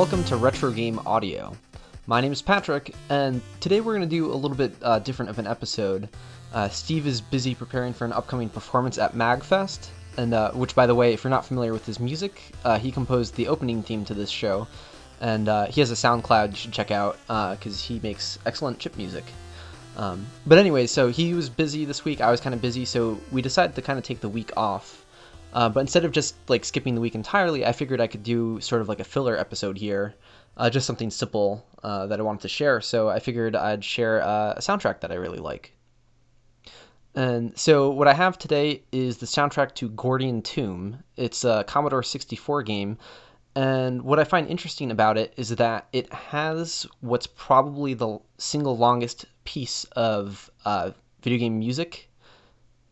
Welcome to Retro Game Audio. My name is Patrick, and today we're going to do a little bit uh, different of an episode. Uh, Steve is busy preparing for an upcoming performance at MagFest, and uh, which, by the way, if you're not familiar with his music, uh, he composed the opening theme to this show, and uh, he has a SoundCloud you should check out because he makes excellent chip music. Um, but anyway, so he was busy this week. I was kind of busy, so we decided to kind of take the week off. Uh, but instead of just like skipping the week entirely, I figured I could do sort of like a filler episode here, uh, just something simple uh, that I wanted to share. So I figured I'd share uh, a soundtrack that I really like. And so what I have today is the soundtrack to Gordian Tomb. It's a Commodore 64 game. And what I find interesting about it is that it has what's probably the single longest piece of uh, video game music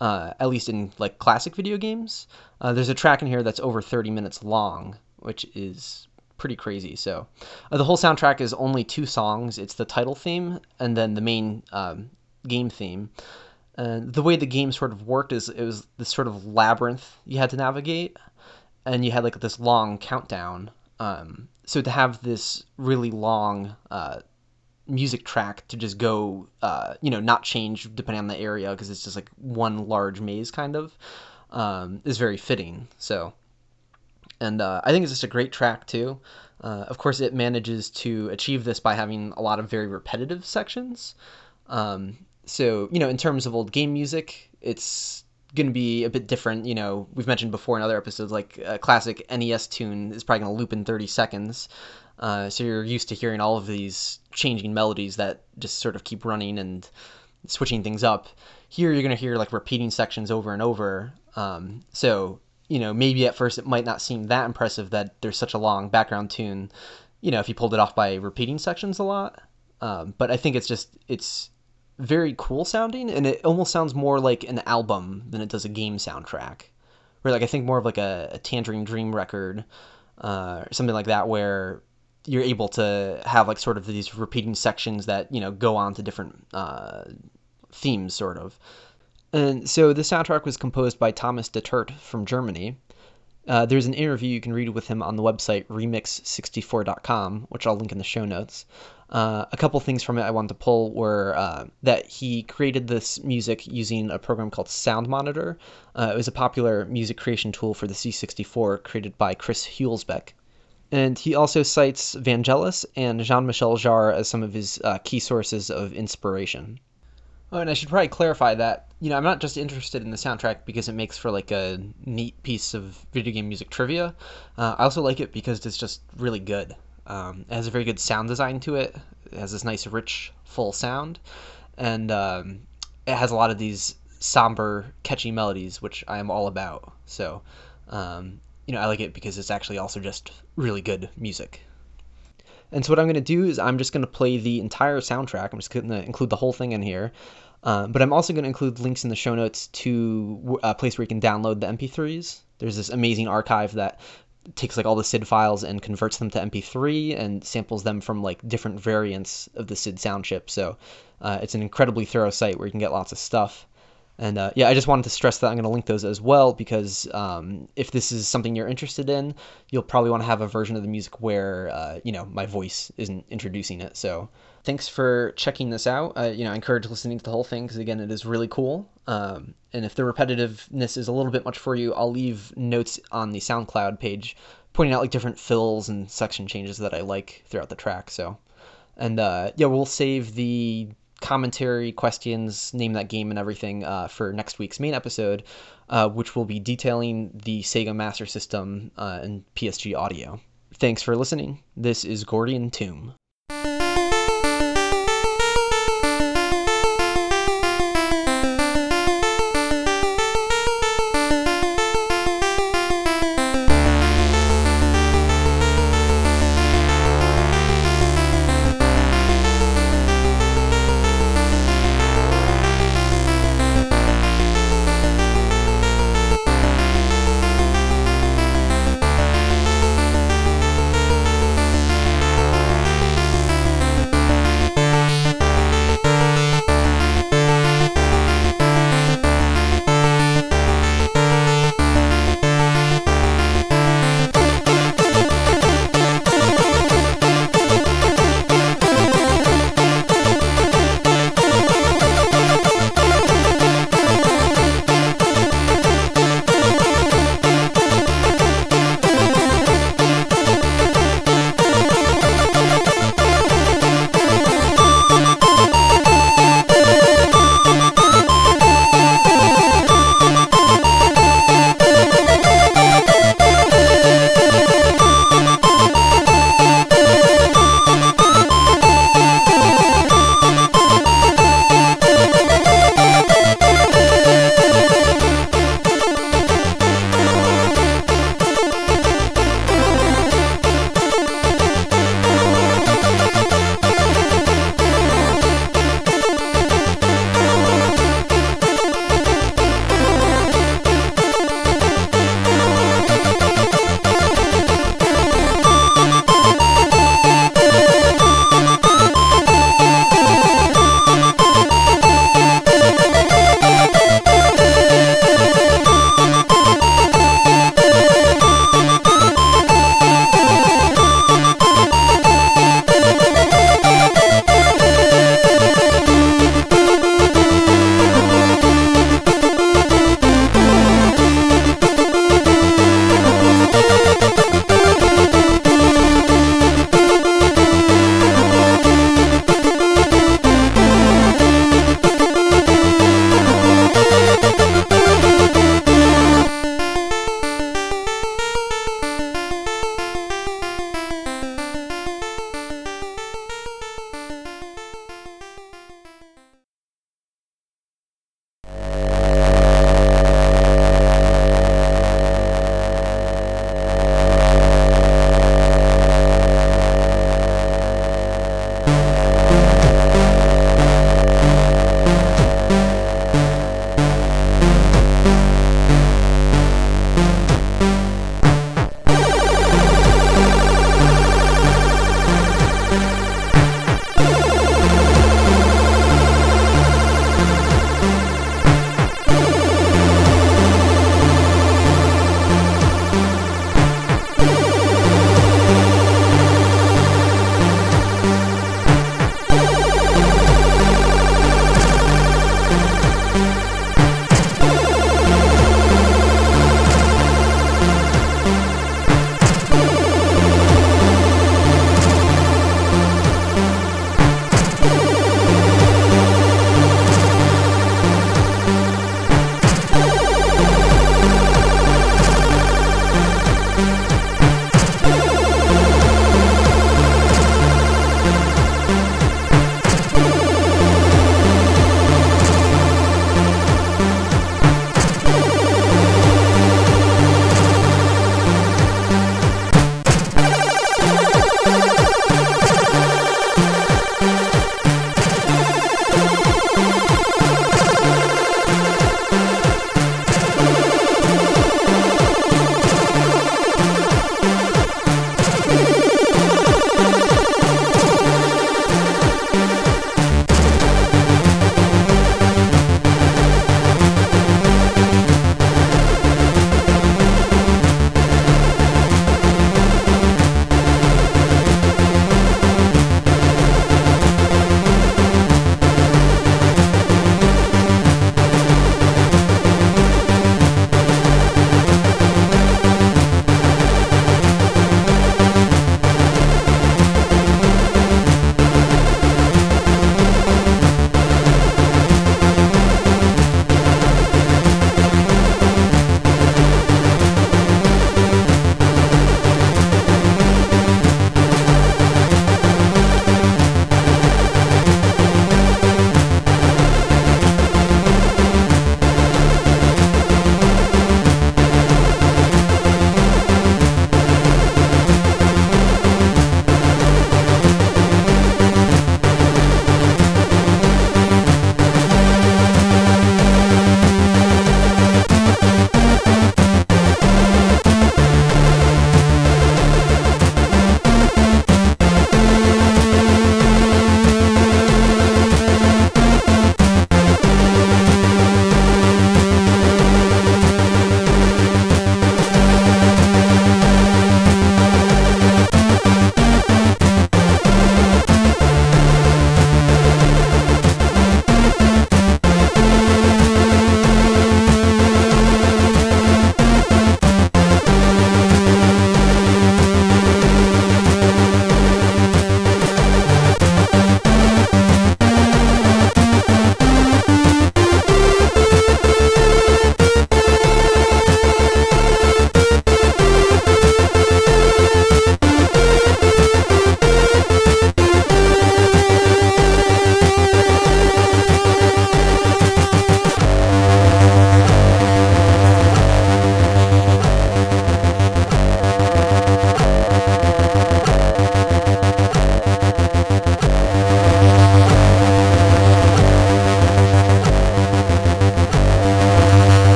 uh, at least in like classic video games. Uh, there's a track in here that's over 30 minutes long, which is pretty crazy. So uh, the whole soundtrack is only two songs. It's the title theme and then the main um, game theme. And the way the game sort of worked is it was this sort of labyrinth you had to navigate, and you had like this long countdown. Um, so to have this really long uh, music track to just go, uh, you know, not change depending on the area because it's just like one large maze kind of, um, is very fitting. So, and uh, I think it's just a great track too. Uh, of course, it manages to achieve this by having a lot of very repetitive sections. Um, so, you know, in terms of old game music, it's going to be a bit different. You know, we've mentioned before in other episodes, like a classic NES tune is probably going to loop in 30 seconds. Uh, so you're used to hearing all of these changing melodies that just sort of keep running and switching things up. Here you're going to hear like repeating sections over and over. Um, so, you know, maybe at first it might not seem that impressive that there's such a long background tune, you know, if you pulled it off by repeating sections a lot. Um, but I think it's just, it's very cool sounding and it almost sounds more like an album than it does a game soundtrack. Where like I think more of like a, a Tangerine Dream record uh, or something like that where you're able to have like sort of these repeating sections that you know go on to different uh, themes, sort of. And so the soundtrack was composed by Thomas Detert from Germany. Uh, there's an interview you can read with him on the website remix64.com, which I'll link in the show notes. Uh, a couple things from it I wanted to pull were uh, that he created this music using a program called Sound Monitor. Uh, it was a popular music creation tool for the C64 created by Chris Hulsbeck. And he also cites Vangelis and Jean Michel Jarre as some of his uh, key sources of inspiration. Oh, and I should probably clarify that, you know, I'm not just interested in the soundtrack because it makes for like a neat piece of video game music trivia. Uh, I also like it because it's just really good. Um, it has a very good sound design to it. It has this nice, rich, full sound. And um, it has a lot of these somber, catchy melodies, which I am all about. So, um, you know, I like it because it's actually also just really good music. And so what I'm going to do is I'm just going to play the entire soundtrack. I'm just going to include the whole thing in here. Uh, but I'm also going to include links in the show notes to a place where you can download the MP3s. There's this amazing archive that takes like all the SID files and converts them to MP3 and samples them from like different variants of the SID sound chip. So uh, it's an incredibly thorough site where you can get lots of stuff. And uh, yeah, I just wanted to stress that I'm going to link those as well because um, if this is something you're interested in, you'll probably want to have a version of the music where uh, you know my voice isn't introducing it. So thanks for checking this out. Uh, you know, I encourage listening to the whole thing because again, it is really cool. Um, and if the repetitiveness is a little bit much for you, I'll leave notes on the SoundCloud page pointing out like different fills and section changes that I like throughout the track. So, and uh, yeah, we'll save the commentary, questions, name that game, and everything uh, for next week's main episode, uh, which will be detailing the Sega Master System uh, and PSG audio. Thanks for listening. This is Gordian Tomb.